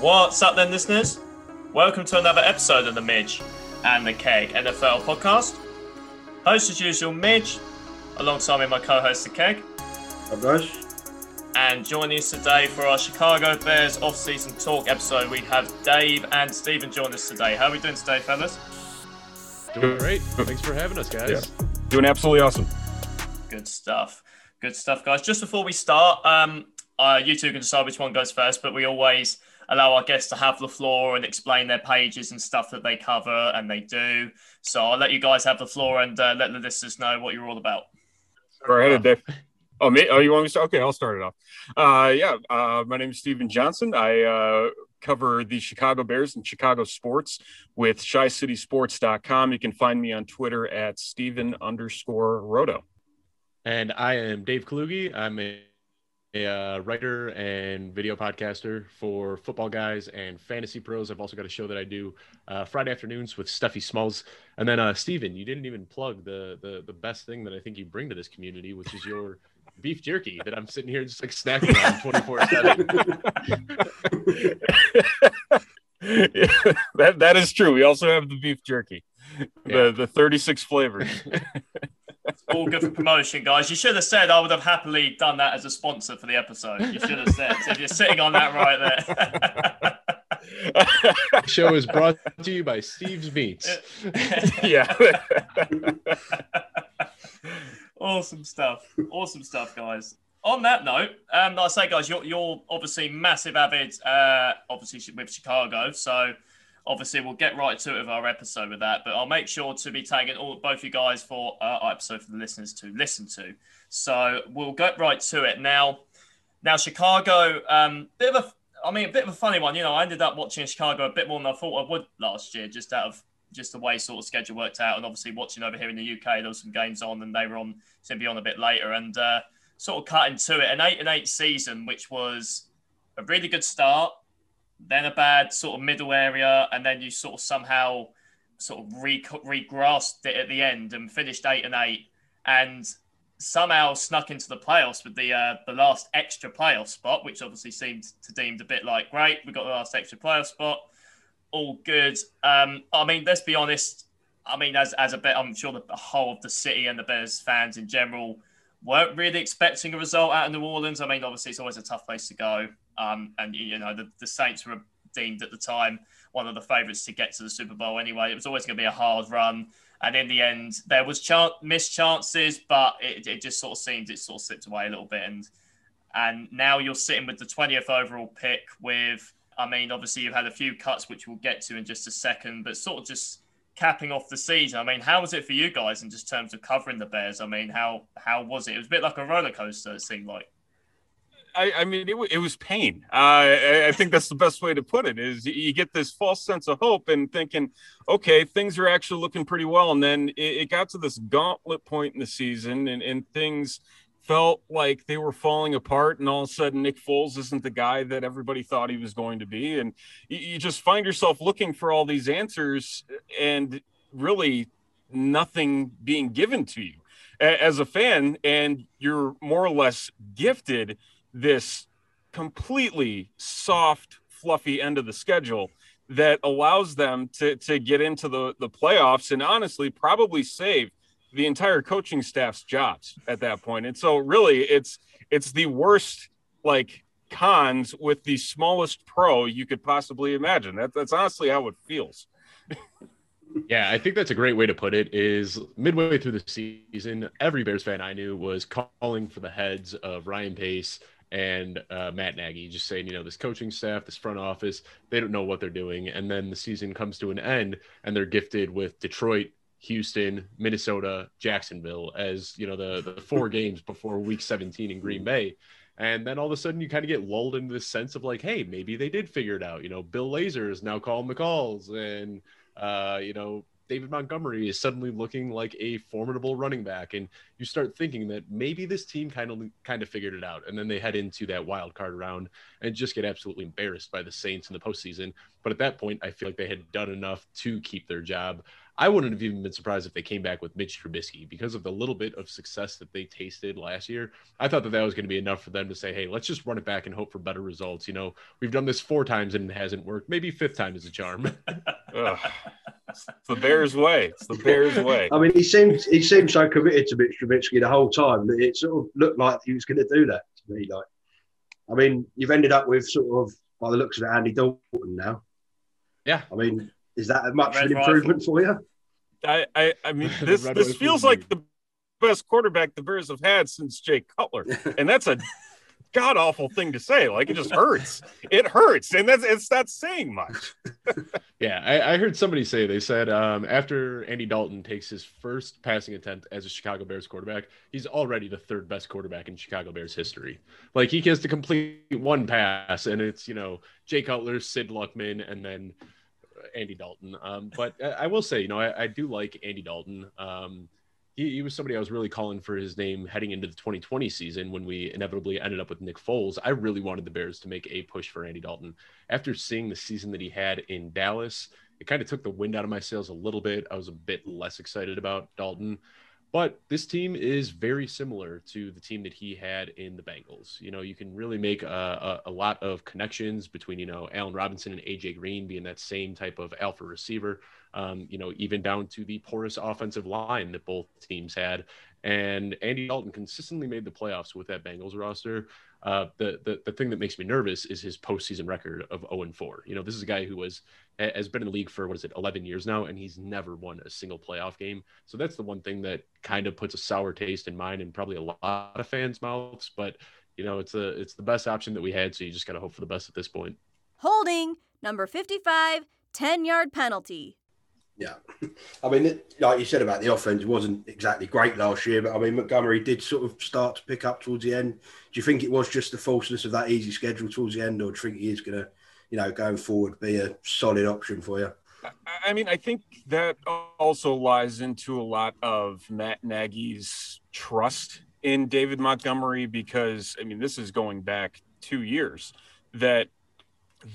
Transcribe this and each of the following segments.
What's up, then, listeners? Welcome to another episode of the Midge and the Keg NFL podcast. Host as usual, Midge, alongside me, my co-host, the Keg. Oh gosh. And joining us today for our Chicago Bears off-season talk episode, we have Dave and Stephen join us today. How are we doing today, fellas? Doing great. Thanks for having us, guys. Yeah. Doing absolutely awesome. Good stuff. Good stuff, guys. Just before we start, um, uh, you two can decide which one goes first, but we always allow our guests to have the floor and explain their pages and stuff that they cover, and they do. So I'll let you guys have the floor and uh, let the listeners know what you're all about. Go ahead, Dave. Oh, me? Oh, you want me to start? Okay, I'll start it off. Uh, yeah, uh, my name is Stephen Johnson. I uh, cover the Chicago Bears and Chicago sports with ChiCitySports.com. You can find me on Twitter at Stephen underscore Roto. And I am Dave Kluge. I'm a, a uh, writer and video podcaster for football guys and fantasy pros. I've also got a show that I do uh, Friday afternoons with Stuffy Smalls. And then, uh, Stephen, you didn't even plug the, the the best thing that I think you bring to this community, which is your beef jerky that I'm sitting here just like snacking on 24 7. that, that is true. We also have the beef jerky, yeah. the, the 36 flavors. all good for promotion, guys. You should have said I would have happily done that as a sponsor for the episode. You should have said. So if you're sitting on that right there. The show is brought to you by Steve's Meats. yeah. awesome stuff. Awesome stuff, guys. On that note, um, like I say, guys, you're, you're obviously massive avid, uh, obviously with Chicago. So obviously we'll get right to it with our episode with that. But I'll make sure to be tagging all both you guys for uh, our episode for the listeners to listen to. So we'll get right to it now. Now Chicago, um, bit of a, I mean, a bit of a funny one. You know, I ended up watching Chicago a bit more than I thought I would last year, just out of just the way sort of schedule worked out, and obviously watching over here in the UK, there was some games on, and they were on to be on a bit later, and uh, sort of cut into it. An eight and eight season, which was a really good start then a bad sort of middle area, and then you sort of somehow sort of re- regrasped it at the end and finished eight and eight, and somehow snuck into the playoffs with the uh, the last extra playoff spot, which obviously seemed to deemed a bit like great. We got the last extra playoff spot, all good. Um, I mean, let's be honest. I mean, as as a bit, I'm sure the whole of the city and the Bears fans in general weren't really expecting a result out of New Orleans. I mean, obviously, it's always a tough place to go. Um, and, you know, the, the Saints were deemed at the time one of the favourites to get to the Super Bowl anyway. It was always going to be a hard run. And in the end, there was chance, missed chances, but it, it just sort of seemed it sort of slipped away a little bit. And and now you're sitting with the 20th overall pick with, I mean, obviously you've had a few cuts, which we'll get to in just a second, but sort of just capping off the season. I mean, how was it for you guys in just terms of covering the Bears? I mean, how how was it? It was a bit like a roller coaster. It seemed like. I, I mean, it, it was pain. Uh, I, I think that's the best way to put it. Is you get this false sense of hope and thinking, okay, things are actually looking pretty well, and then it, it got to this gauntlet point in the season, and, and things felt like they were falling apart, and all of a sudden Nick Foles isn't the guy that everybody thought he was going to be, and you, you just find yourself looking for all these answers, and really nothing being given to you as a fan, and you're more or less gifted this completely soft, fluffy end of the schedule that allows them to to get into the the playoffs and honestly probably save the entire coaching staff's jobs at that point. And so really it's it's the worst like cons with the smallest pro you could possibly imagine. That, that's honestly how it feels. yeah, I think that's a great way to put it. Is midway through the season, every Bears fan I knew was calling for the heads of Ryan Pace and uh, Matt Nagy, just saying, you know, this coaching staff, this front office, they don't know what they're doing. And then the season comes to an end, and they're gifted with Detroit Houston, Minnesota, Jacksonville as you know the the four games before Week 17 in Green Bay, and then all of a sudden you kind of get lulled into this sense of like, hey, maybe they did figure it out. You know, Bill Lazor is now calling the calls, and uh, you know David Montgomery is suddenly looking like a formidable running back, and you start thinking that maybe this team kind of kind of figured it out, and then they head into that wild card round and just get absolutely embarrassed by the Saints in the postseason. But at that point, I feel like they had done enough to keep their job. I wouldn't have even been surprised if they came back with Mitch Trubisky because of the little bit of success that they tasted last year. I thought that that was going to be enough for them to say, "Hey, let's just run it back and hope for better results." You know, we've done this four times and it hasn't worked. Maybe fifth time is a charm. it's the Bears' way. It's the Bears' way. I mean, he seemed he seemed so committed to Mitch Trubisky the whole time that it sort of looked like he was going to do that to me. Like, I mean, you've ended up with sort of by the looks of it, Andy Dalton now. Yeah, I mean, is that a much of an improvement for you? I, I, I mean, this this feels like the best quarterback the Bears have had since Jay Cutler, and that's a god awful thing to say. Like it just hurts. it hurts, and that's it's not saying much. yeah, I, I, heard somebody say they said um, after Andy Dalton takes his first passing attempt as a Chicago Bears quarterback, he's already the third best quarterback in Chicago Bears history. Like he has to complete one pass, and it's you know Jay Cutler, Sid Luckman, and then Andy Dalton. Um, but I will say, you know, I, I do like Andy Dalton. Um, he, he, was somebody I was really calling for his name heading into the 2020 season when we inevitably ended up with Nick Foles. I really wanted the Bears to make a push for Andy Dalton. After seeing the season that he had in Dallas, it kind of took the wind out of my sails a little bit. I was a bit less excited about Dalton. But this team is very similar to the team that he had in the Bengals. You know, you can really make a, a, a, lot of connections between, you know, Allen Robinson and AJ Green being that same type of alpha receiver, um, you know, even down to the porous offensive line that both teams had. And Andy Dalton consistently made the playoffs with that Bengals roster. Uh, the, the the thing that makes me nervous is his postseason record of 0 and 4. You know, this is a guy who was has been in the league for what is it, 11 years now, and he's never won a single playoff game. So that's the one thing that kind of puts a sour taste in mine and probably a lot of fans' mouths. But you know, it's a it's the best option that we had, so you just gotta hope for the best at this point. Holding number 55, 10 yard penalty. Yeah, I mean, like you said about the offense, wasn't exactly great last year, but I mean Montgomery did sort of start to pick up towards the end. Do you think it was just the falseness of that easy schedule towards the end, or do you think he is going to, you know, going forward be a solid option for you? I mean, I think that also lies into a lot of Matt Nagy's trust in David Montgomery because I mean, this is going back two years that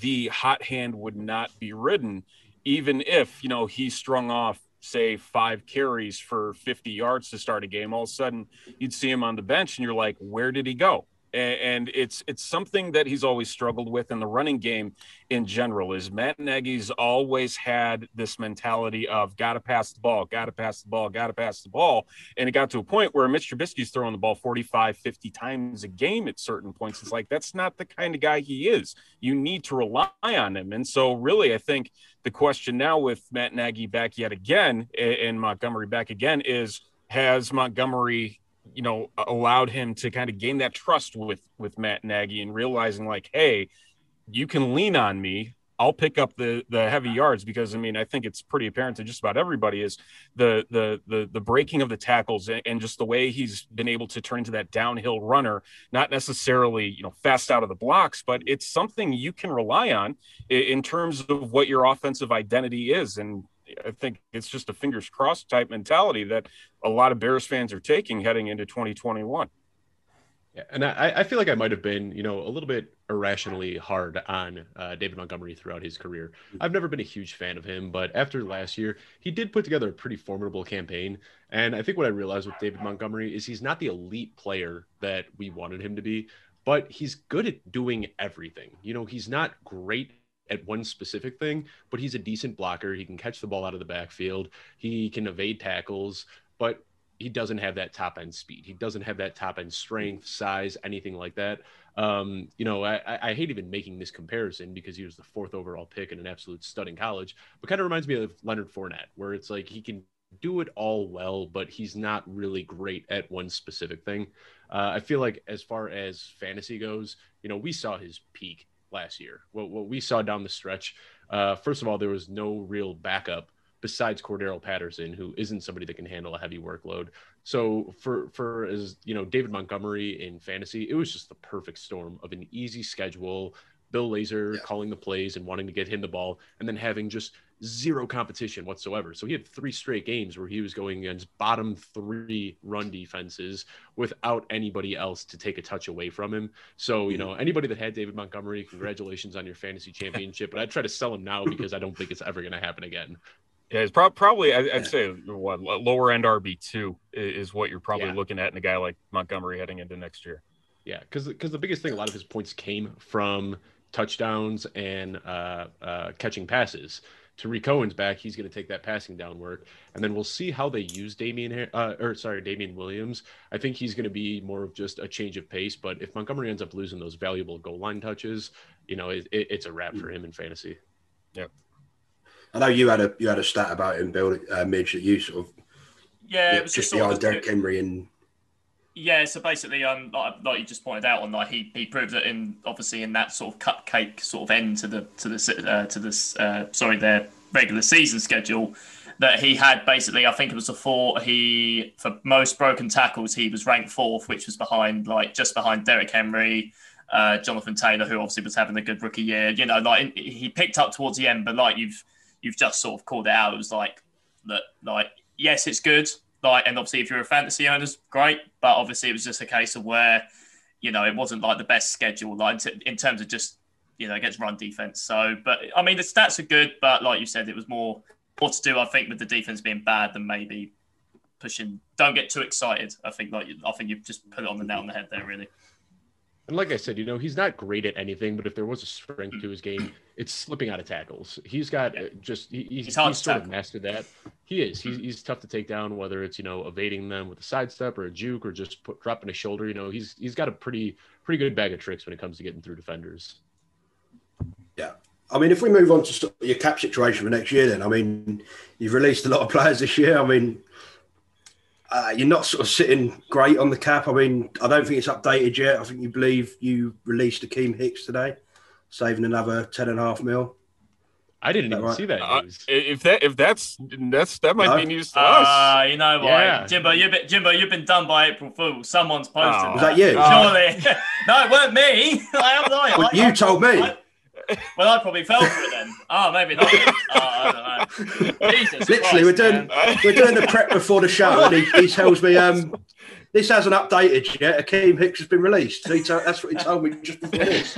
the hot hand would not be ridden even if you know he strung off say five carries for 50 yards to start a game all of a sudden you'd see him on the bench and you're like where did he go and it's it's something that he's always struggled with in the running game in general is Matt Nagy's always had this mentality of gotta pass the ball, gotta pass the ball, gotta pass the ball. And it got to a point where Mitch Trubisky's throwing the ball 45, 50 times a game at certain points. It's like that's not the kind of guy he is. You need to rely on him. And so really I think the question now with Matt Nagy back yet again and Montgomery back again is has Montgomery you know allowed him to kind of gain that trust with with Matt Nagy and realizing like hey you can lean on me. I'll pick up the the heavy yards. Because I mean I think it's pretty apparent to just about everybody is the the the the breaking of the tackles and just the way he's been able to turn into that downhill runner not necessarily you know fast out of the blocks but it's something you can rely on in terms of what your offensive identity is. And I think it's just a fingers crossed type mentality that a lot of Bears fans are taking heading into 2021. Yeah, and I, I feel like I might have been, you know, a little bit irrationally hard on uh, David Montgomery throughout his career. I've never been a huge fan of him, but after last year, he did put together a pretty formidable campaign. And I think what I realized with David Montgomery is he's not the elite player that we wanted him to be, but he's good at doing everything. You know, he's not great at one specific thing, but he's a decent blocker. He can catch the ball out of the backfield. He can evade tackles, but he doesn't have that top end speed. He doesn't have that top end strength, size, anything like that. Um, you know, I, I hate even making this comparison because he was the fourth overall pick in an absolute stud in college, but kind of reminds me of Leonard Fournette, where it's like he can do it all well, but he's not really great at one specific thing. Uh, I feel like as far as fantasy goes, you know, we saw his peak last year. What, what we saw down the stretch, uh, first of all, there was no real backup besides Cordarrelle Patterson, who isn't somebody that can handle a heavy workload. So for for as you know, David Montgomery in fantasy, it was just the perfect storm of an easy schedule, Bill Lazor Yeah. calling the plays and wanting to get him the ball, and then having just zero competition whatsoever. So he had three straight games where he was going against bottom three run defenses without anybody else to take a touch away from him. So, you know, anybody that had David Montgomery, congratulations on your fantasy championship. But I'd try to sell him now because I don't think it's ever going to happen again. Yeah, it's prob- probably I- I'd say what lower end RB two is what you're probably Yeah. looking at in a guy like Montgomery heading into next year. Yeah, because because the biggest thing, a lot of his points came from touchdowns and uh, uh, catching passes. Tarik Cohen's back; he's going to take that passing down work, and then we'll see how they use Damien, uh, or sorry, Damien Williams. I think he's going to be more of just a change of pace. But if Montgomery ends up losing those valuable goal line touches, you know, it, it, it's a wrap for him in fantasy. Yeah, I know you had a you had a stat about him, Bill, uh, Midge, that you sort of Yeah, yeah, it was just just sort behind Derrick Henry and Yeah, so basically, um, like, like you just pointed out on, like he, he proved that in obviously in that sort of cupcake sort of end to the to the uh, to this uh, sorry their regular season schedule that he had basically I think it was a four he for most broken tackles he was ranked fourth, which was behind like just behind Derrick Henry, uh, Jonathan Taylor, who obviously was having a good rookie year. You know, like he picked up towards the end, but like you've you've just sort of called it out. It was like that, like yes, it's good. Like, and obviously, if you're a fantasy owner, great. But obviously, it was just a case of where, you know, it wasn't like the best schedule, like in terms of just, you know, against run defense. So, but I mean, the stats are good, but like you said, it was more more to do, I think, with the defense being bad than maybe pushing. Don't get too excited. I think, like, I think you've just put it on the nail on the head there, really. And like I said, you know, he's not great at anything, but if there was a strength to his game, it's slipping out of tackles. He's got uh, just he, he's, He's he's, sort of mastered that. He is. He's, he's tough to take down, whether it's you know evading them with a sidestep or a juke or just put, dropping a shoulder. You know, he's he's got a pretty pretty good bag of tricks when it comes to getting through defenders. yeah. I mean, if we move on to your cap situation for next year, then I mean, you've released a lot of players this year. I mean, uh, you're not sort of sitting great on the cap. I mean, I don't think it's updated yet. I think you believe you released Akiem Hicks today, saving another ten and a half mil. I didn't even right? see that Uh, if that if that's that's that might No. be news to us. Uh, you know what, Yeah. Jimbo, you've been Jimbo, you've been done by April Fool. Someone's posted. Oh. Was that you? Oh. Surely, no, it weren't me. I am I. Well, I- you I- told me. I- well, I probably fell for it then. Oh, maybe not. Oh, I don't know. Jesus Literally, we're doing man. we're doing the prep before the show, and he, he tells me, um, "This hasn't updated yet. Akiem Hicks has been released." He to- that's what he told me just before this.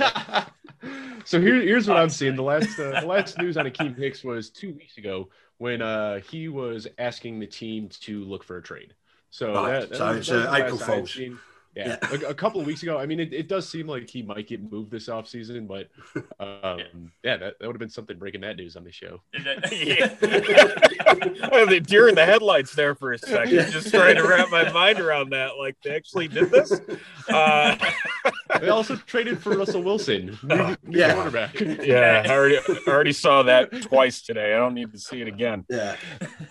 so here, here's what I'm seeing. The last uh, the last news on Akiem Hicks was two weeks ago when uh, he was asking the team to look for a trade. So, Right, that, that so was- it's, that uh, April I had Fools. Seen. Yeah, A, a couple of weeks ago. I mean, it, it does seem like he might get moved this offseason, but um, yeah, that, that would have been something breaking that news on the show. the deer in the headlights there for a second, just trying to wrap my mind around that. Like they actually did this. Uh, They also traded for Russell Wilson, new, new Yeah. quarterback. yeah, I already I already saw that twice today. I don't need to see it again. Yeah,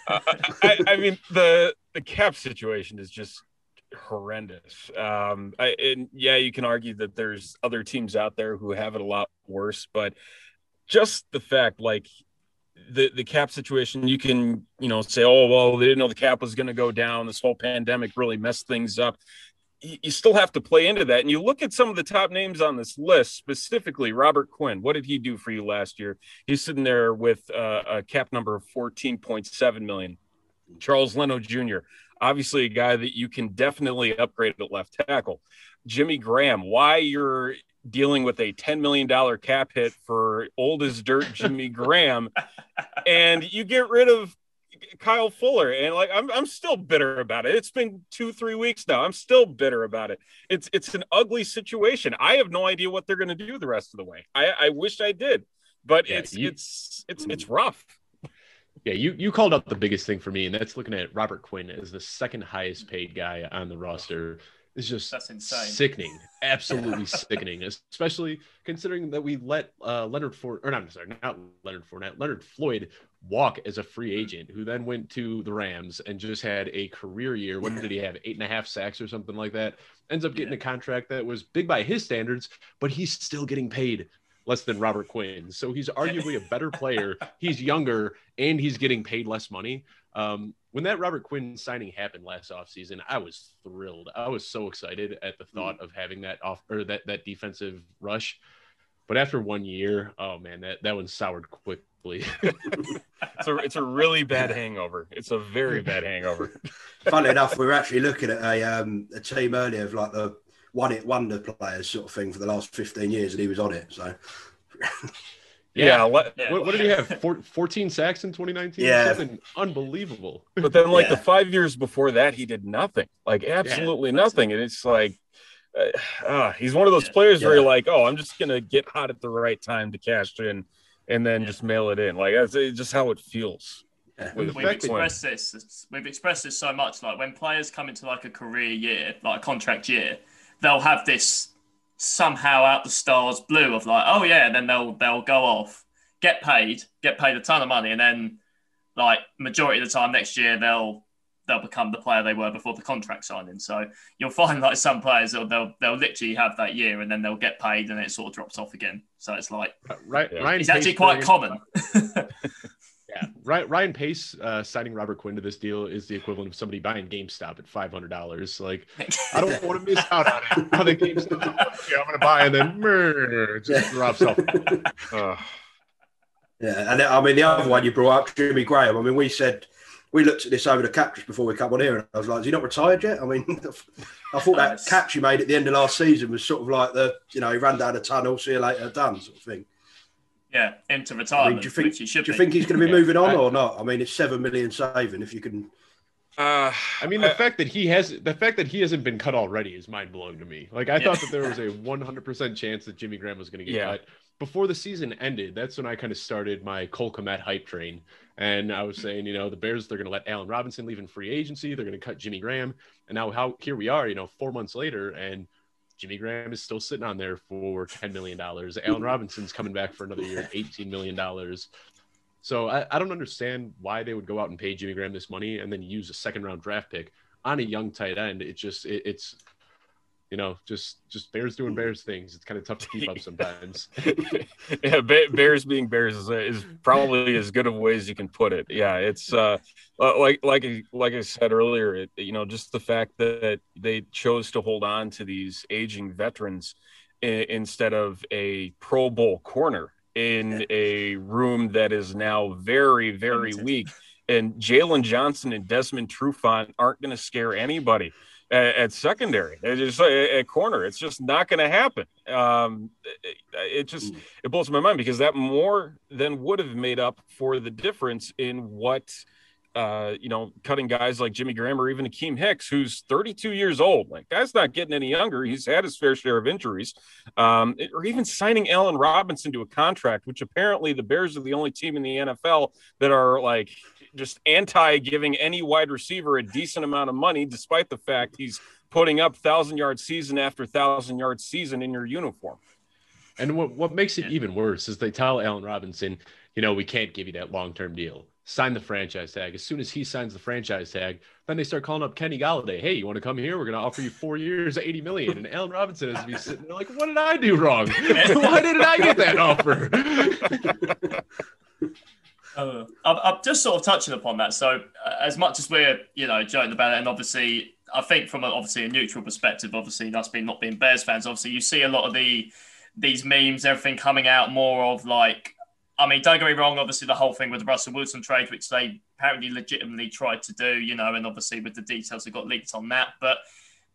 Uh, I, I mean the the cap situation is just horrendous. Um, I, and yeah, you can argue that there's other teams out there who have it a lot worse, but just the fact, like the the cap situation, you can you know say, oh well, they didn't know the cap was going to go down. This whole pandemic really messed things up. You, still have to play into that, and you look at some of the top names on this list, specifically Robert Quinn. What did he do for you last year? He's sitting there with uh, a cap number of fourteen point seven million. Charles Leno Jr., obviously a guy that you can definitely upgrade at left tackle. Jimmy Graham, why you're dealing with a $10 million cap hit for old as dirt Jimmy Graham, and you get rid of Kyle Fuller. And like I'm I'm still bitter about it. It's been two, three weeks now. I'm still bitter about it. It's it's an ugly situation. I have no idea what they're gonna do the rest of the way. I, I wish I did, but Yeah, it's you- it's it's it's rough. Yeah, you, you called out the biggest thing for me, and that's looking at Robert Quinn as the second highest paid guy on the roster. It's just That's insane. sickening, absolutely sickening, especially considering that we let uh, Leonard Ford, or not, I'm sorry, not Leonard Fournette, Leonard Floyd walk as a free agent, who then went to the Rams and just had a career year. What did he have? Eight and a half sacks or something like that. Ends up getting a contract that was big by his standards, but he's still getting paid less than Robert Quinn. So he's arguably a better player. He's younger and he's getting paid less money. Um, when that Robert Quinn signing happened last offseason, I was thrilled. I was so excited at the thought of having that off or that that defensive rush. But after one year, oh man, that, that one soured quickly. it's a it's a really bad hangover. It's a very bad hangover. Funnily enough, we were actually looking at a um, a team earlier of like the one hit wonder players sort of thing for the last 15 years, and he was on it. So Yeah, le- Yeah. What, what did he have? Four, 14 sacks in 2019? Yeah. Something unbelievable. but then like Yeah. the five years before that, he did nothing, like absolutely nothing, and it's like. Uh, uh, he's one of those Yeah. players where you're like, oh, I'm just gonna get hot at the right time to cash in, and then Yeah. just mail it in. Like that's it's just how it feels. yeah. And the We've expressed this. it's- We've expressed this so much. Like when players come into like a career year, like a contract year, they'll have this somehow out the stars blue of like, oh yeah, and then they'll they'll go off, get paid, get paid a ton of money, and then like majority of the time next year they'll they'll become the player they were before the contract signing. So you'll find like some players they'll they'll, they'll literally have that year and then they'll get paid and it sort of drops off again. So it's like Right, Yeah. Ryan it's actually quite common. Yeah, Ryan, Ryan Pace uh, signing Robert Quinn to this deal is the equivalent of somebody buying GameStop at five hundred dollars. Like, I don't want to miss out on it. How the GameStop, yeah, I'm gonna buy, and then meh, just drops off. Uh, Yeah, and I mean the other one you brought up, Jimmy Graham. I mean, we said we looked at this over the cap just before we come on here, and I was like, "Is he not retired yet?" I mean, I thought that Nice. catch he made at the end of last season was sort of like the, you know, he ran down the tunnel, see you later, done sort of thing. Yeah, into I retirement, mean, do you think which he should do you think he's going to be moving on or not? I mean, it's seven million saving if you can. uh, I mean, the fact that he has the fact that he hasn't been cut already is mind blowing to me. Like, I Yeah. thought that there was a 100% chance that Jimmy Graham was going to get Yeah. cut before the season ended. That's when I kind of started my Cole Kmet hype train, and I was saying, you know, the Bears they're going to let Allen Robinson leave in free agency. They're going to cut Jimmy Graham, and now how here we are, you know, four months later, and Jimmy Graham is still sitting on there for $10 million. Allen Robinson's coming back for another year, $18 million. So I, I don't understand why they would go out and pay Jimmy Graham this money and then use a second round draft pick on a young tight end. It just it, it's you know just just Bears doing Bears things. It's kind of tough to keep up sometimes. yeah, Bears being Bears is, is probably as good of a way as you can put it. Yeah, it's uh, uh, like like I- like I said earlier, it, you know, just the fact that they chose to hold on to these aging veterans instead of a Pro Bowl corner in a room that is now very very weak. And Jaylon Johnson and Desmond Trufant aren't going to scare anybody at, at secondary. Just at, at corner. It's just not going to happen. Um, it, it just it blows my mind because that more than would have made up for the difference in what uh, you know, cutting guys like Jimmy Graham or even Akiem Hicks, who's 32 years old. Like, guy's not getting any younger. He's had his fair share of injuries. Um, or even signing Allen Robinson to a contract, which apparently the Bears are the only team in the NFL that are like just anti giving any wide receiver a decent amount of money, despite the fact he's putting up thousand yard season after thousand yard season in your uniform. And what what makes it even worse is they tell Allen Robinson, you know, we can't give you that long term deal. Sign the franchise tag. As soon as he signs the franchise tag, then they start calling up Kenny Golladay. Hey, you want to come here? We're going to offer you four years, eighty million. And Allen Robinson is be sitting there like, what did I do wrong? Why didn't I get that offer? Uh, I'm, I'm just sort of touching upon that. So, uh, as much as we're, you know, joking about it, and obviously, I think from a, obviously a neutral perspective, obviously that's been not being Bears fans. Obviously, you see a lot of the these memes, everything coming out more of like, I mean, don't get me wrong. Obviously, the whole thing with the Russell Wilson trade, which they apparently legitimately tried to do, you know, and obviously with the details that got leaked on that, but.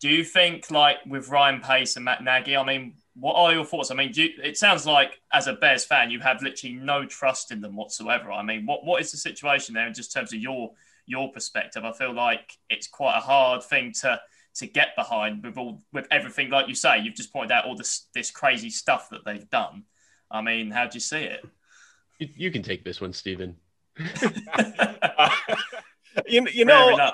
Do you think, like with Ryan Pace and Matt Nagy, I mean, what are your thoughts? I mean, do you, it sounds like as a Bears fan, you have literally no trust in them whatsoever. I mean, what what is the situation there in just terms of your your perspective? I feel like it's quite a hard thing to to get behind with all with everything like you say. You've just pointed out all this this crazy stuff that they've done. I mean, how do you see it? You, you can take this one, Steven. you, you know,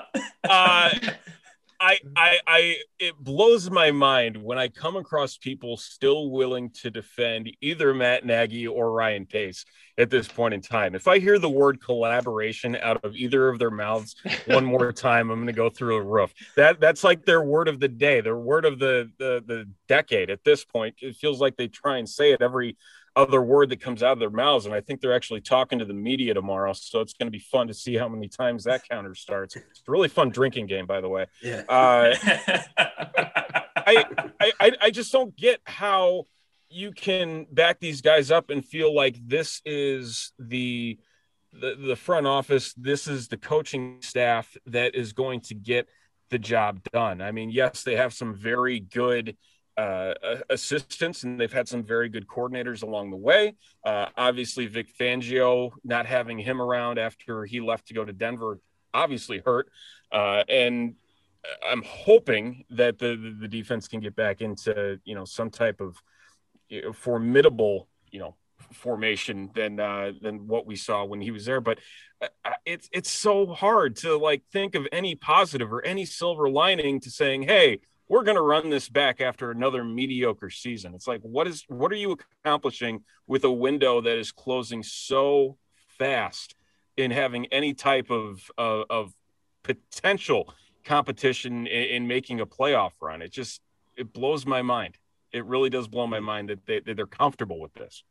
uh, I, I, I, it blows my mind when I come across people still willing to defend either Matt Nagy or Ryan Pace at this point in time. If I hear the word collaboration out of either of their mouths one more time, I'm going to go through a roof. That, that's like their word of the day, their word of the, the, the decade. At this point, it feels like they try and say it every other word that comes out of their mouths. And I think they're actually talking to the media tomorrow. So it's going to be fun to see how many times that counter starts. It's a really fun drinking game, by the way. Yeah. Uh, I, I, I, just don't get how you can back these guys up and feel like this is the the, the front office, this is the coaching staff that is going to get the job done. I mean, yes, they have some very good uh, assistants and they've had some very good coordinators along the way. Uh, obviously, Vic Fangio, not having him around after he left to go to Denver, obviously hurt. Uh, and I'm hoping that the, the defense can get back into you know some type of formidable you know formation than uh, than what we saw when he was there. But uh, it's it's so hard to like think of any positive or any silver lining to saying, hey, we're going to run this back after another mediocre season. It's like, what is what are you accomplishing with a window that is closing so fast in having any type of of, of potential competition in, in making a playoff run? It just it blows my mind. It really does blow my mm. mind that, they, that they're comfortable with this.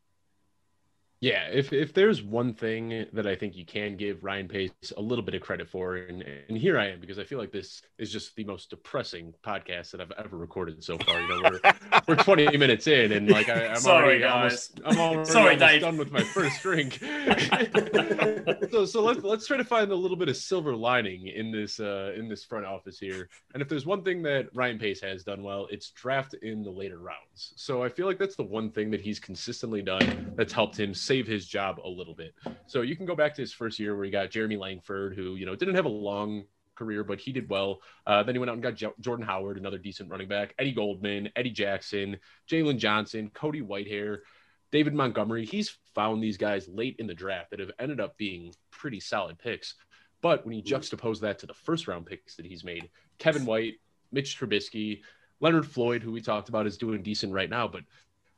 Yeah, if if there's one thing that I think you can give Ryan Pace a little bit of credit for, and and here I am because I feel like this is just the most depressing podcast that I've ever recorded so far. You know, we're we're 20 minutes in, and like I, am already guys. almost I'm already Sorry, almost Dave. done with my first drink. so so let's let's try to find a little bit of silver lining in this uh in this front office here. And if there's one thing that Ryan Pace has done well, it's draft in the later rounds. So I feel like that's the one thing that he's consistently done that's helped him save his job a little bit. So you can go back to his first year where he got Jeremy Langford, who you know didn't have a long career, but he did well. Uh, then he went out and got Jo- Jordan Howard, another decent running back, Eddie Goldman, Eddie Jackson, Jaylon Johnson, Cody Whitehair, David Montgomery. He's found these guys late in the draft that have ended up being pretty solid picks. But when you juxtapose that to the first round picks that he's made, Kevin White, Mitch Trubisky, Leonard Floyd, who we talked about, is doing decent right now. But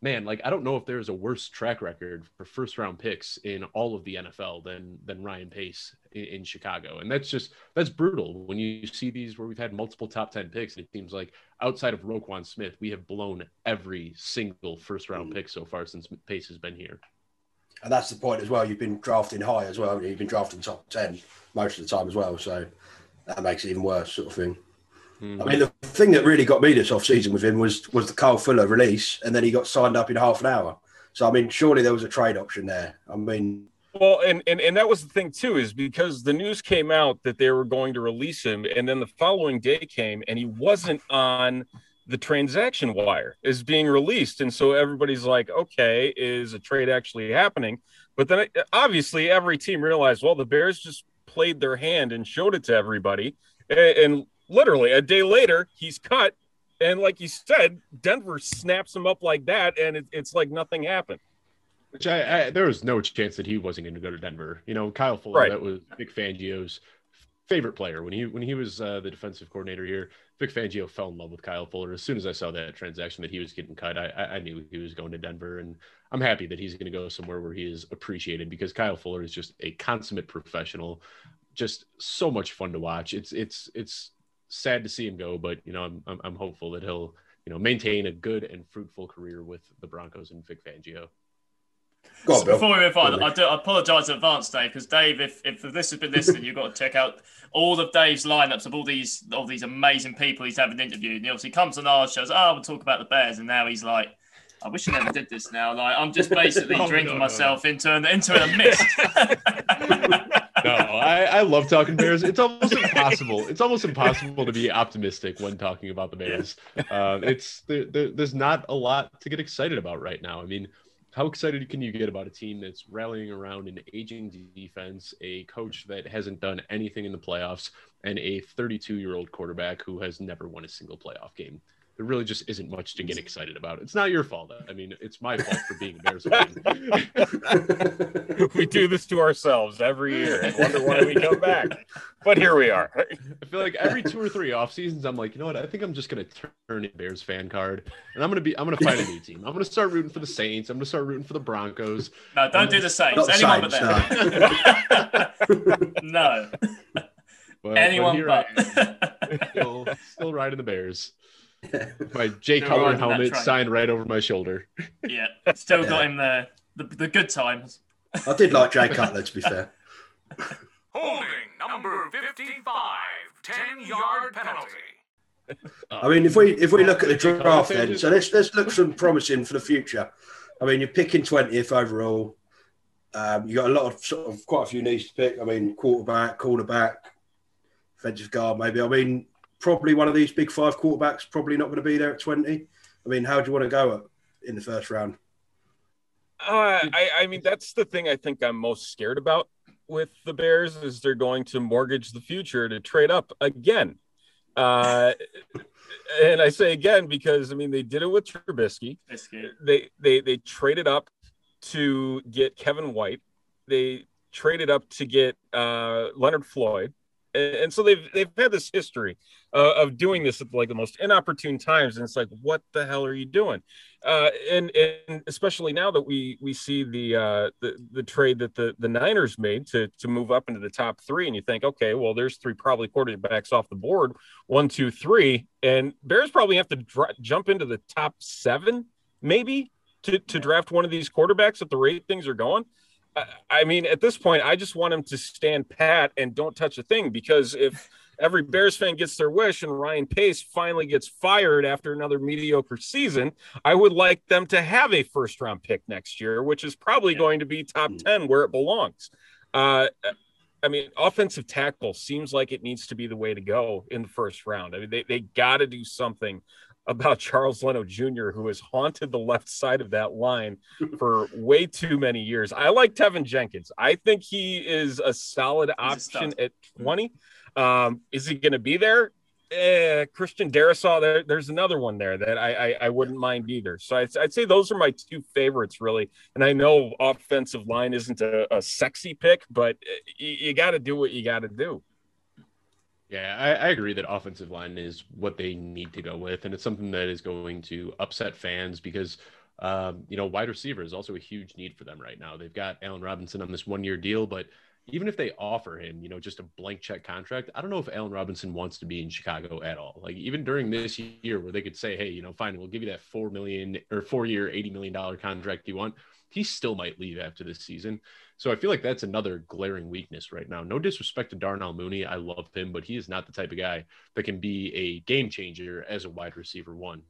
man, like I don't know if there's a worse track record for first round picks in all of the NFL than than Ryan Pace in, in, Chicago, and that's just that's brutal when you see these where we've had multiple top ten picks, it seems like outside of Roquan Smith, we have blown every single first round pick so far since Pace has been here. And that's the point as well. You've been drafting high as well. You've been drafting top ten most of the time as well, so that makes it even worse, sort of thing. Mm-hmm. I mean, the thing that really got me this off season with him was was the Carl Fuller release, and then he got signed up in half an hour. So I mean, surely there was a trade option there. I mean, well, and, and and that was the thing too, is because the news came out that they were going to release him, and then the following day came, and he wasn't on the transaction wire is being released, and so everybody's like, okay, is a trade actually happening? But then obviously every team realized, well, the Bears just played their hand and showed it to everybody, and, and literally a day later he's cut. And like you said denver snaps him up like that and it, it's like nothing happened. Which I, I, there was no chance that he wasn't going to go to denver. You know kyle fuller right. that was vic fangio's favorite player when he when he was uh, the defensive coordinator here. Vic fangio fell in love with kyle fuller. As soon as i saw that transaction that he was getting cut i, I knew he was going to denver and i'm happy that he's going to go somewhere where he is appreciated because kyle fuller is just a consummate professional. Just so much fun to watch. It's it's it's sad to see him go, but you know, I'm, I'm, I'm hopeful that he'll, you know, maintain a good and fruitful career with the Broncos and Vic Fangio. On, so before we move on, I do I apologize in advance, Dave, because Dave, if, if this has been listening, you've got to check out all of Dave's lineups of all these all these amazing people he's having interviewed. And he obviously comes on our shows, oh, ah, we'll talk about the Bears, and now he's like, I wish I never did this now. Like I'm just basically oh, drinking no, myself no. into an into a mist. no, I, I love talking Bears. It's almost impossible. It's almost impossible to be optimistic when talking about the Bears. Uh, it's there, there, there's not a lot to get excited about right now. I mean, how excited can you get about a team that's rallying around an aging defense, a coach that hasn't done anything in the playoffs, and a 32 year old quarterback who has never won a single playoff game? There really just isn't much to get excited about. It's not your fault. I mean, it's my fault for being a Bears fan. we do this to ourselves every year and wonder why we come back. But here we are. I feel like every two or three off seasons, I'm like, you know what? I think I'm just gonna turn a Bears fan card, and I'm gonna be, I'm gonna find a new team. I'm gonna start rooting for the Saints. I'm gonna start rooting for the Broncos. No, don't do the Saints. Anyone but them. no. But, Anyone but. but. still, still riding the Bears. my Jay Cutler helmet signed right over my shoulder. Yeah, still got him there. The, the good times. I did like Jay Cutler, to be fair. Holding number 55, 10 yard penalty. I mean, if we if we look at the draft then, so let's let's look some promising for the future. I mean, you're picking twentieth overall. Um, you got a lot of sort of quite a few needs to pick. I mean, quarterback, cornerback, defensive guard, maybe. I mean, probably one of these big five quarterbacks probably not going to be there at twenty. I mean, how do you want to go in the first round? Uh, I, I mean, that's the thing I think I'm most scared about with the Bears is they're going to mortgage the future to trade up again. Uh, and I say again because I mean they did it with Trubisky. They they they traded up to get Kevin White. They traded up to get uh, Leonard Floyd and so they've they've had this history uh, of doing this at like the most inopportune times, and it's like, what the hell are you doing? Uh, and and especially now that we we see the uh, the the trade that the the Niners made to to move up into the top three, and you think, okay, well, there's three probably quarterbacks off the board, one, two, three, and Bears probably have to dr- jump into the top seven, maybe to to draft one of these quarterbacks at the rate things are going. I mean, at this point, I just want him to stand pat and don't touch a thing because if every Bears fan gets their wish and Ryan Pace finally gets fired after another mediocre season, I would like them to have a first round pick next year, which is probably going to be top 10 where it belongs. Uh, I mean, offensive tackle seems like it needs to be the way to go in the first round. I mean, they, they got to do something about Charles Leno Jr., who has haunted the left side of that line for way too many years. I like Teven Jenkins. I think he is a solid option at 20. Um, is he going to be there? Eh, Christian Darrisaw, there, there's another one there that I, I, I wouldn't mind either. So I'd, I'd, say those are my two favorites, really. And I know offensive line isn't a, a sexy pick, but eh, you, you got to do what you got to do. Yeah, I, I, agree that offensive line is what they need to go with, and it's something that is going to upset fans because, um, you know, wide receiver is also a huge need for them right now. They've got Allen Robinson on this one-year deal, but even if they offer him, you know, just a blank check contract, I don't know if Allen Robinson wants to be in Chicago at all. Like even during this year, where they could say, "Hey, you know, fine, we'll give you that four million or four-year, eighty million dollar contract you want," he still might leave after this season. So I feel like that's another glaring weakness right now. No disrespect to Darnell Mooney. I love him, but he is not the type of guy that can be a game changer as a wide receiver one.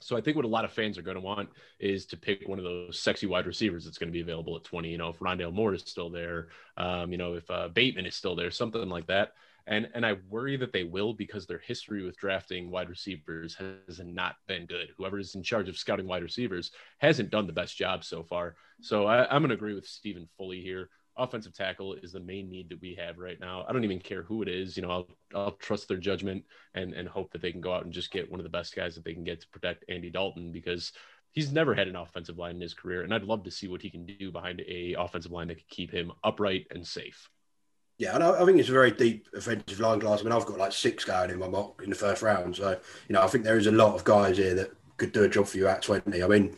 So I think what a lot of fans are going to want is to pick one of those sexy wide receivers that's going to be available at 20. You know, if Rondale Moore is still there, um, you know, if uh, Bateman is still there, something like that. And and I worry that they will because their history with drafting wide receivers has not been good. Whoever is in charge of scouting wide receivers hasn't done the best job so far. So I, I'm going to agree with Stephen fully here. Offensive tackle is the main need that we have right now. I don't even care who it is. You know, I'll, I'll trust their judgment and and hope that they can go out and just get one of the best guys that they can get to protect Andy Dalton because he's never had an offensive line in his career, and I'd love to see what he can do behind a offensive line that could keep him upright and safe. Yeah, and I, I, think it's a very deep offensive line class. I mean, I've got like six going in my mock in the first round, so you know, I think there is a lot of guys here that could do a job for you at twenty. I mean,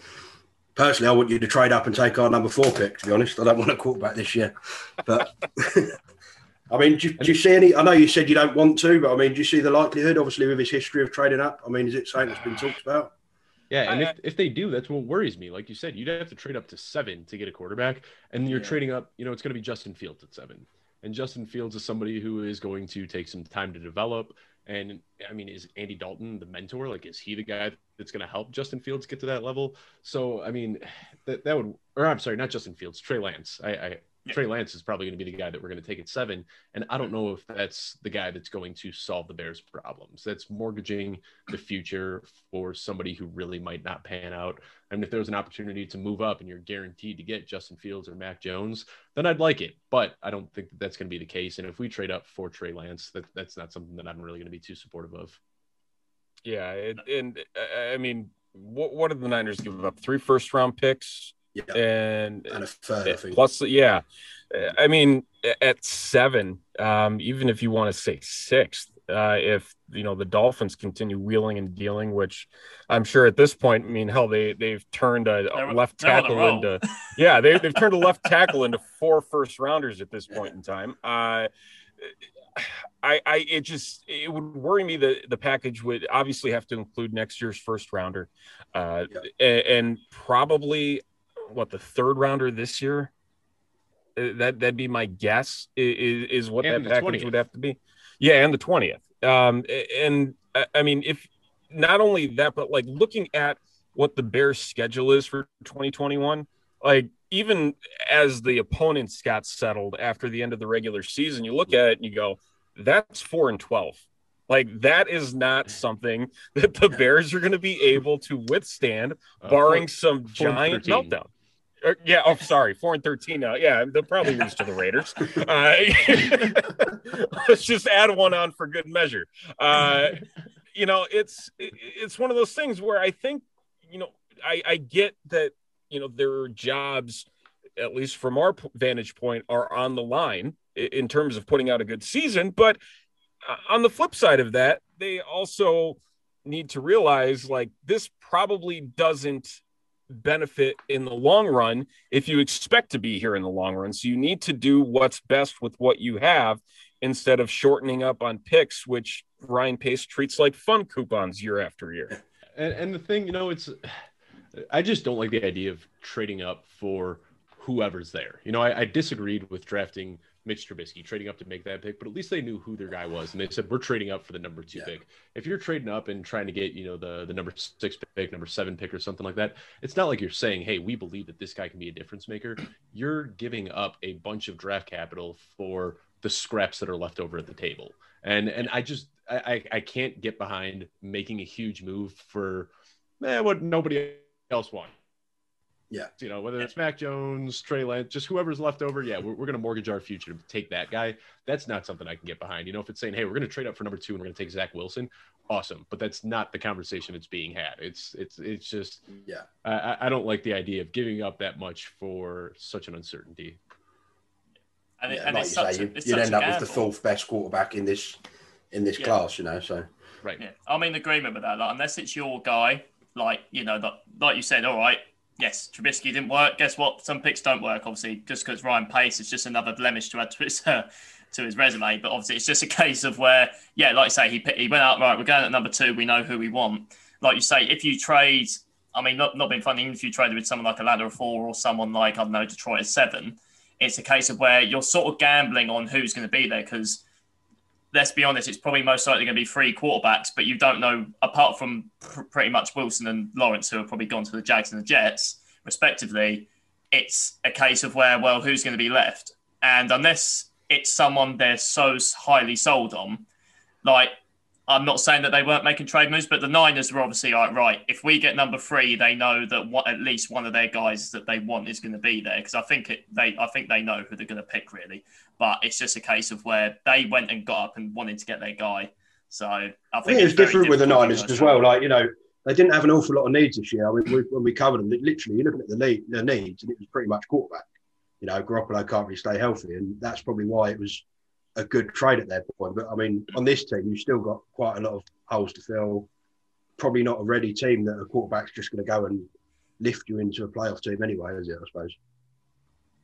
personally, I want you to trade up and take our number four pick. To be honest, I don't want a quarterback this year, but. I mean, do, do, you see any? I know you said you don't want to, but I mean, do you see the likelihood, obviously, with his history of trading up? I mean, is it something that's been talked about? Yeah, and if, if they do, that's what worries me. Like you said, you'd have to trade up to seven to get a quarterback, and you're yeah. trading up. You know, it's going to be Justin Fields at seven. And Justin Fields is somebody who is going to take some time to develop. And I mean, is Andy Dalton the mentor? Like, is he the guy that's going to help Justin Fields get to that level? So, I mean, that, that would, or I'm sorry, not Justin Fields, Trey Lance. I, I yeah. Trey Lance is probably going to be the guy that we're going to take at seven. And I don't know if that's the guy that's going to solve the Bears' problems. That's mortgaging the future for somebody who really might not pan out. I mean, if there's an opportunity to move up and you're guaranteed to get Justin Fields or Mac Jones, then I'd like it. But I don't think that that's going to be the case. And if we trade up for Trey Lance, that, that's not something that I'm really going to be too supportive of. Yeah. It, and I mean, what, what did the Niners give up? Three first round picks, yeah. And, and a third, I think. Plus, yeah. I mean, at seven, um, even if you want to say sixth, uh, if you know the Dolphins continue wheeling and dealing, which I'm sure at this point, I mean, hell, they they've turned a, a left tackle into yeah, they, they've turned a left tackle into four first rounders at this point in time. Uh, I, I, it just it would worry me that the package would obviously have to include next year's first rounder, uh, and, and probably what the third rounder this year. Uh, that that'd be my guess. Is, is what and that package 20th. would have to be. Yeah, and the twentieth. Um, and I, I mean, if not only that, but like looking at what the Bears' schedule is for 2021, like even as the opponents got settled after the end of the regular season, you look at it and you go, that's four and 12. Like that is not something that the Bears are going to be able to withstand, Uh, barring some giant meltdown. Uh, yeah. Oh, sorry. Four and thirteen now. Yeah, they'll probably lose to the Raiders. Uh, let's just add one on for good measure. Uh, you know, it's it- it's one of those things where I think you know I, I get that you know their jobs, at least from our vantage point, are on the line in terms of putting out a good season. But uh, on the flip side of that, they also need to realize like this probably doesn't benefit in the long run if you expect to be here in the long run. So you need to do what's best with what you have instead of shortening up on picks, which Ryan Pace treats like fun coupons year after year. And, and the thing, you know, it's I just don't like the idea of trading up for whoever's there. You know, I, I disagreed with drafting Mitch Trubisky, trading up to make that pick, but at least they knew who their guy was, and they said we're trading up for the number two Yeah. pick. If you're trading up and trying to get, you know, the the number six pick, number seven pick, or something like that, it's not like you're saying, hey, we believe that this guy can be a difference maker. You're giving up a bunch of draft capital for the scraps that are left over at the table, and and I just I I, I can't get behind making a huge move for eh, what nobody else wants. Yeah. You know, whether it's Mac Jones, Trey Lance, just whoever's left over, yeah, we're, we're going to mortgage our future to take that guy. That's not something I can get behind. You know, if it's saying, hey, we're going to trade up for number two and we're going to take Zach Wilson, awesome. But that's not the conversation that's being had. It's it's it's just Yeah. I, I- I don't like the idea of giving up that much for such an uncertainty. And, it, yeah and like you such say, a, you, it's you'd end a up with the fourth best quarterback in this in this Yeah. class, you know. So Right. Yeah, I'm in agreement with that. Like, unless it's your guy, like you know, like, like you said, all right, yes, Trubisky didn't work. Guess what? Some picks don't work. Obviously, just because Ryan Pace is just another blemish to add to his uh, to his resume. But obviously, it's just a case of where, yeah, like you say, he he went out right. We're going at number two. We know who we want. Like you say, if you trade, I mean, not not being funny, even if you traded with someone like a ladder of four or someone like I don't know Detroit at seven, it's a case of where you're sort of gambling on who's going to be there because let's be honest, it's probably most likely going to be three quarterbacks, but you don't know, apart from pr- pretty much Wilson and Lawrence, who have probably gone to the Jags and the Jets, respectively. It's a case of where, well, who's going to be left? And unless it's someone they're so highly sold on, like, I'm not saying that they weren't making trade moves, but the Niners were obviously like, right, if we get number three, they know that what, at least one of their guys that they want is going to be there. Because I think it, they, I think they know who they're going to pick, really but it's just a case of where they went and got up and wanted to get their guy. So I think, I think it's it's very different with the Niners as well. Like you know, they didn't have an awful lot of needs this year. I mean, we, when we covered them, literally, you're looking at the lead, the needs, and it was pretty much quarterback. You know, Garoppolo can't really stay healthy, and that's probably why it was a good trade at that point. But I mean, on this team, you've still got quite a lot of holes to fill. Probably not a ready team that a quarterback's just going to go and lift you into a playoff team anyway, is it? I suppose.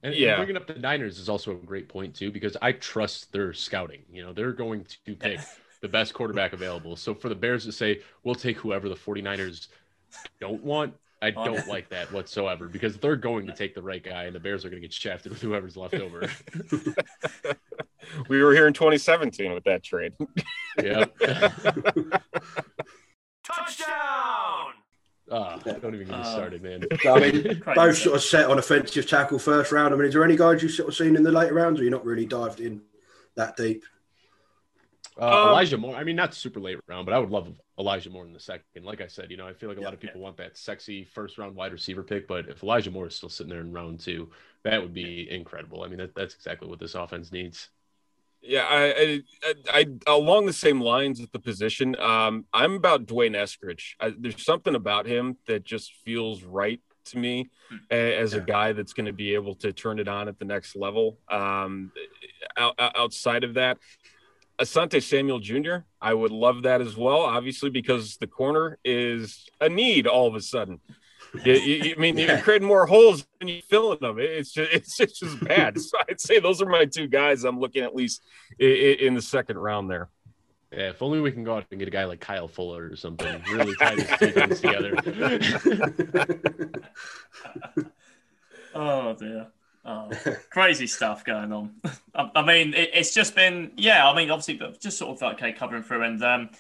And Yeah. bringing up the Niners is also a great point too, because I trust their scouting. You know, they're going to pick the best quarterback available. So for the Bears to say, we'll take whoever the 49ers don't want, I Oh, don't no. like that whatsoever because they're going to take the right guy and the Bears are going to get shafted with whoever's left over. We were here in 2017 with that trade. yeah. Touchdown! Ah, don't even get me Uh, started, man. I mean, both sort of set on offensive tackle first round. I mean, is there any guys you've sort of seen in the later rounds, or you're not really dived in that deep? Uh, Um, Elijah Moore. I mean, not super late round, but I would love Elijah Moore in the second. Like I said, you know, I feel like a lot of people want that sexy first round wide receiver pick, but if Elijah Moore is still sitting there in round two, that would be incredible. I mean, that, that's exactly what this offense needs. Yeah, I, I, I, along the same lines at the position. Um, I'm about D'Wayne Eskridge. I, there's something about him that just feels right to me a- as a guy that's going to be able to turn it on at the next level. Um, out- outside of that, Asante Samuel Jr. I would love that as well, obviously because the corner is a need all of a sudden. You, you- I mean, Yeah. you're creating more holes than you're filling them. It's just, it's, it's just bad. So I'd say those are my two guys I'm looking at least i- i- in the second round there. Yeah, if only we can go out and get a guy like Kyle Fuller or something, really tie this things together. Oh dear. Oh, crazy stuff going on. I, I mean, it, it's just been, yeah. I mean, obviously, but just sort of like okay, covering through, and um,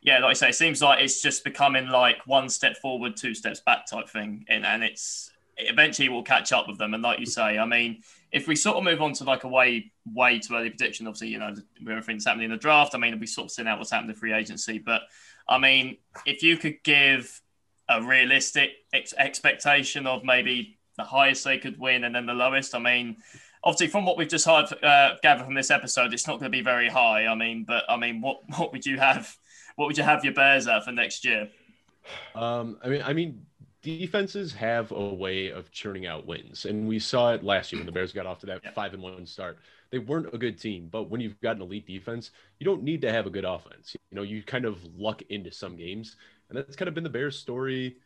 yeah, like I say, it seems like it's just becoming like one step forward, two steps back type thing, and, and it's eventually we'll catch up with them. And like you say, I mean, if we sort of move on to like a way way too early prediction, obviously, you know, everything's happening in the draft. I mean, we sort of seen out what's happened in free agency, but I mean, if you could give a realistic ex- expectation of maybe the highest they could win and then the lowest, I mean, obviously from what we've just heard, uh, gathered from this episode, it's not going to be very high. I mean, but I mean, what what would you have? What would you have your Bears at for next year? Um, I mean, I mean, defenses have a way of churning out wins, and we saw it last year when the Bears got off to that five and one start. They weren't a good team, but when you've got an elite defense, you don't need to have a good offense. You know, you kind of luck into some games, and that's kind of been the Bears' story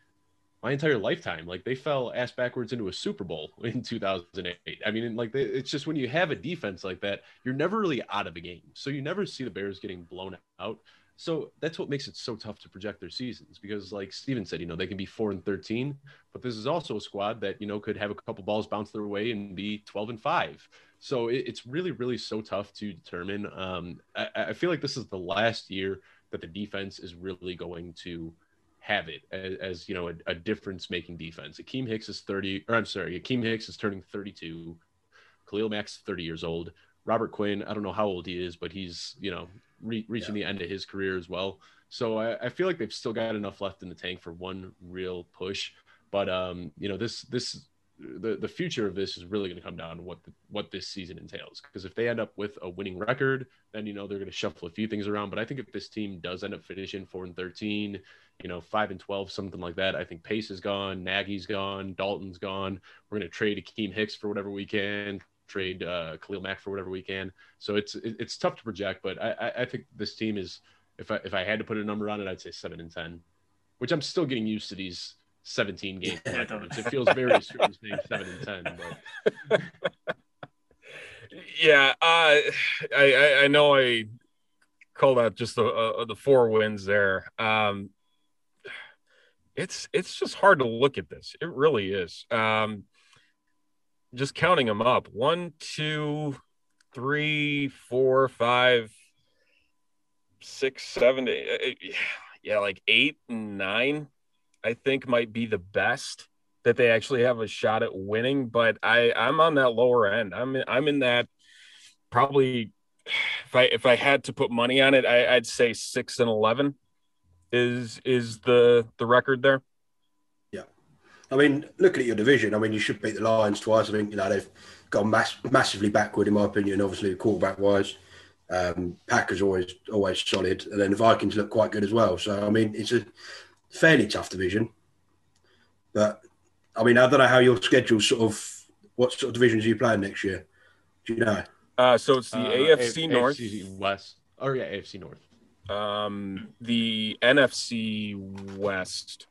my entire lifetime. Like they fell ass backwards into a Super Bowl in 2008. I mean, like they, it's just when you have a defense like that, you're never really out of a game. So you never see the Bears getting blown out. So that's what makes it so tough to project their seasons because, like Steven said, you know, they can be four and 13, but this is also a squad that, you know, could have a couple balls bounce their way and be 12 and five. So it, it's really, really so tough to determine. Um, I, I feel like this is the last year that the defense is really going to have it as, as you know a, a difference making defense. Akiem Hicks is 30, or I'm sorry, Akiem Hicks is turning 32. Khalil Mack's 30 years old. Robert Quinn, I don't know how old he is, but he's you know re- reaching yeah. the end of his career as well. So I, I, feel like they've still got enough left in the tank for one real push. But um, you know this this the the future of this is really going to come down to what the, what this season entails. Because if they end up with a winning record, then you know they're going to shuffle a few things around. But I think if this team does end up finishing four and thirteen, you know five and twelve, something like that, I think Pace is gone, Nagy's gone, Dalton's gone. We're going to trade Akiem Hicks for whatever we can, trade uh, Khalil Mack for whatever we can. So it's it's tough to project, but I, I think this team is. If I if I had to put a number on it, I'd say seven and ten, which I'm still getting used to these 17 game records. It feels very strange being seven and ten, but yeah, uh, I I know I call that just the uh, the four wins there. Um, it's it's just hard to look at this. It really is. Um, just counting them up: one, two, three, four, five, six, seven, eight, yeah, like eight and nine I think might be the best that they actually have a shot at winning. But I I'm on that lower end. I'm in, I'm in that probably if I if I had to put money on it, I, I'd say six and eleven is is the the record there. Yeah, I mean, looking at your division, I mean, you should beat the Lions twice. I think you know they've gone mass- massively backward in my opinion. Obviously, quarterback wise, um, Packers always always solid, and then the Vikings look quite good as well. So I mean, it's a fairly tough division. But I mean, I don't know how your schedule sort of. What sort of divisions are you playing next year? Do you know? Uh, so it's the uh, AFC A- North, AFC West. Oh yeah, AFC North. Um, the NFC West,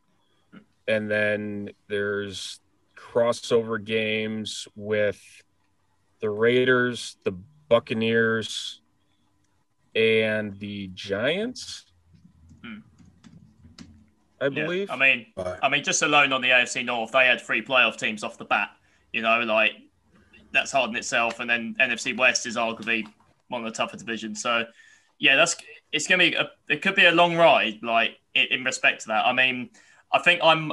and then there's crossover games with the Raiders, the Buccaneers, and the Giants. I believe. Yeah. I mean, right. I mean, just alone on the AFC North, they had three playoff teams off the bat. You know, like that's hard in itself. And then NFC West is arguably one of the tougher divisions. So, yeah, that's it's gonna be a, it could be a long ride, like in, in respect to that. I mean, I think I'm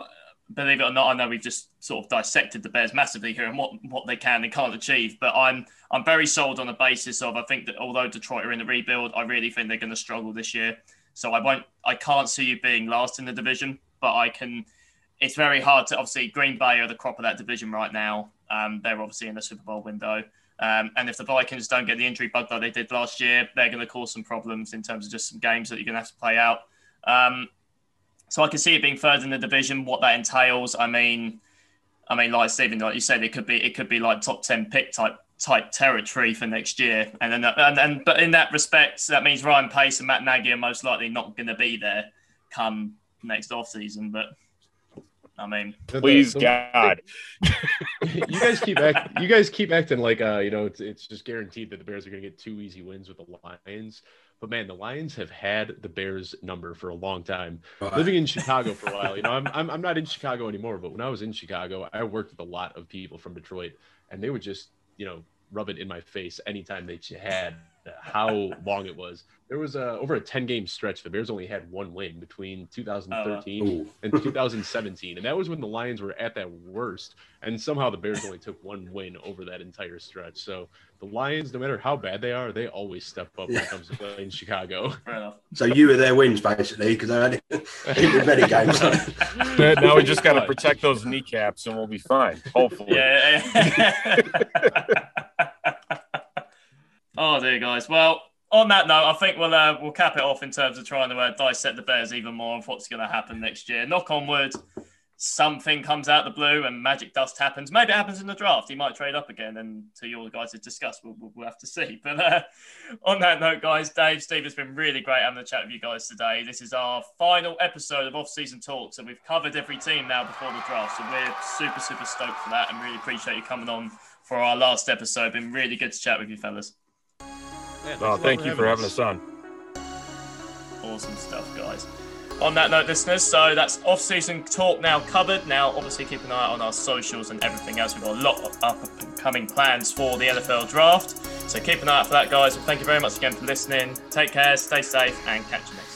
believe it or not, I know we've just sort of dissected the Bears massively here and what, what they can and can't achieve. But I'm I'm very sold on the basis of I think that although Detroit are in the rebuild, I really think they're going to struggle this year. So I won't, I can't see you being last in the division, but I can. It's very hard to obviously Green Bay are the crop of that division right now. Um, they're obviously in the Super Bowl window. Um, and if the Vikings don't get the injury bug that they did last year, they're going to cause some problems in terms of just some games that you're going to have to play out. Um, so I can see it being third in the division. What that entails, I mean, I mean, like Stephen, like you said, it could be it could be like top ten pick type type territory for next year. And then, and, and but in that respect, that means Ryan Pace and Matt Nagy are most likely not going to be there come next off season. But I mean, please God, you guys keep act, you guys keep acting like uh, you know, it's it's just guaranteed that the Bears are going to get two easy wins with the Lions. But man, the Lions have had the Bears number for a long time. Living in Chicago for a while, you know, I'm, I'm I'm not in Chicago anymore. But when I was in Chicago, I worked with a lot of people from Detroit, and they would just you know, rub it in my face anytime they had how long it was. There was uh, over a 10 game stretch. The Bears only had one win between 2013 Ooh. and 2017. And that was when the Lions were at their worst. And somehow the Bears only took one win over that entire stretch. So the Lions, no matter how bad they are, they always step up when it comes to playing Chicago. So you were their wins basically because I had in many games. Now we just got to protect those kneecaps and we'll be fine. Hopefully. Yeah. oh dear, guys. Well, on that note, I think we'll uh, we'll cap it off in terms of trying to uh, dissect the Bears even more of what's going to happen next year. Knock on wood, something comes out the blue and magic dust happens. Maybe it happens in the draft. He might trade up again, and to you all the guys to discuss, we'll, we'll, we'll have to see. But uh, on that note, guys, Dave, Steve, it's been really great having a chat with you guys today. This is our final episode of off-season talks, and we've covered every team now before the draft. So we're super, super stoked for that, and really appreciate you coming on for our last episode. Been really good to chat with you, fellas. Yeah, Oh, thanks a lot thank you for having us on. Awesome stuff, guys. On that note, listeners, so that's off-season talk now covered. Now, obviously, keep an eye on our socials and everything else. We've got a lot of upcoming plans for the NFL draft. So keep an eye out for that, guys. And thank you very much again for listening. Take care, stay safe, and catch you next time.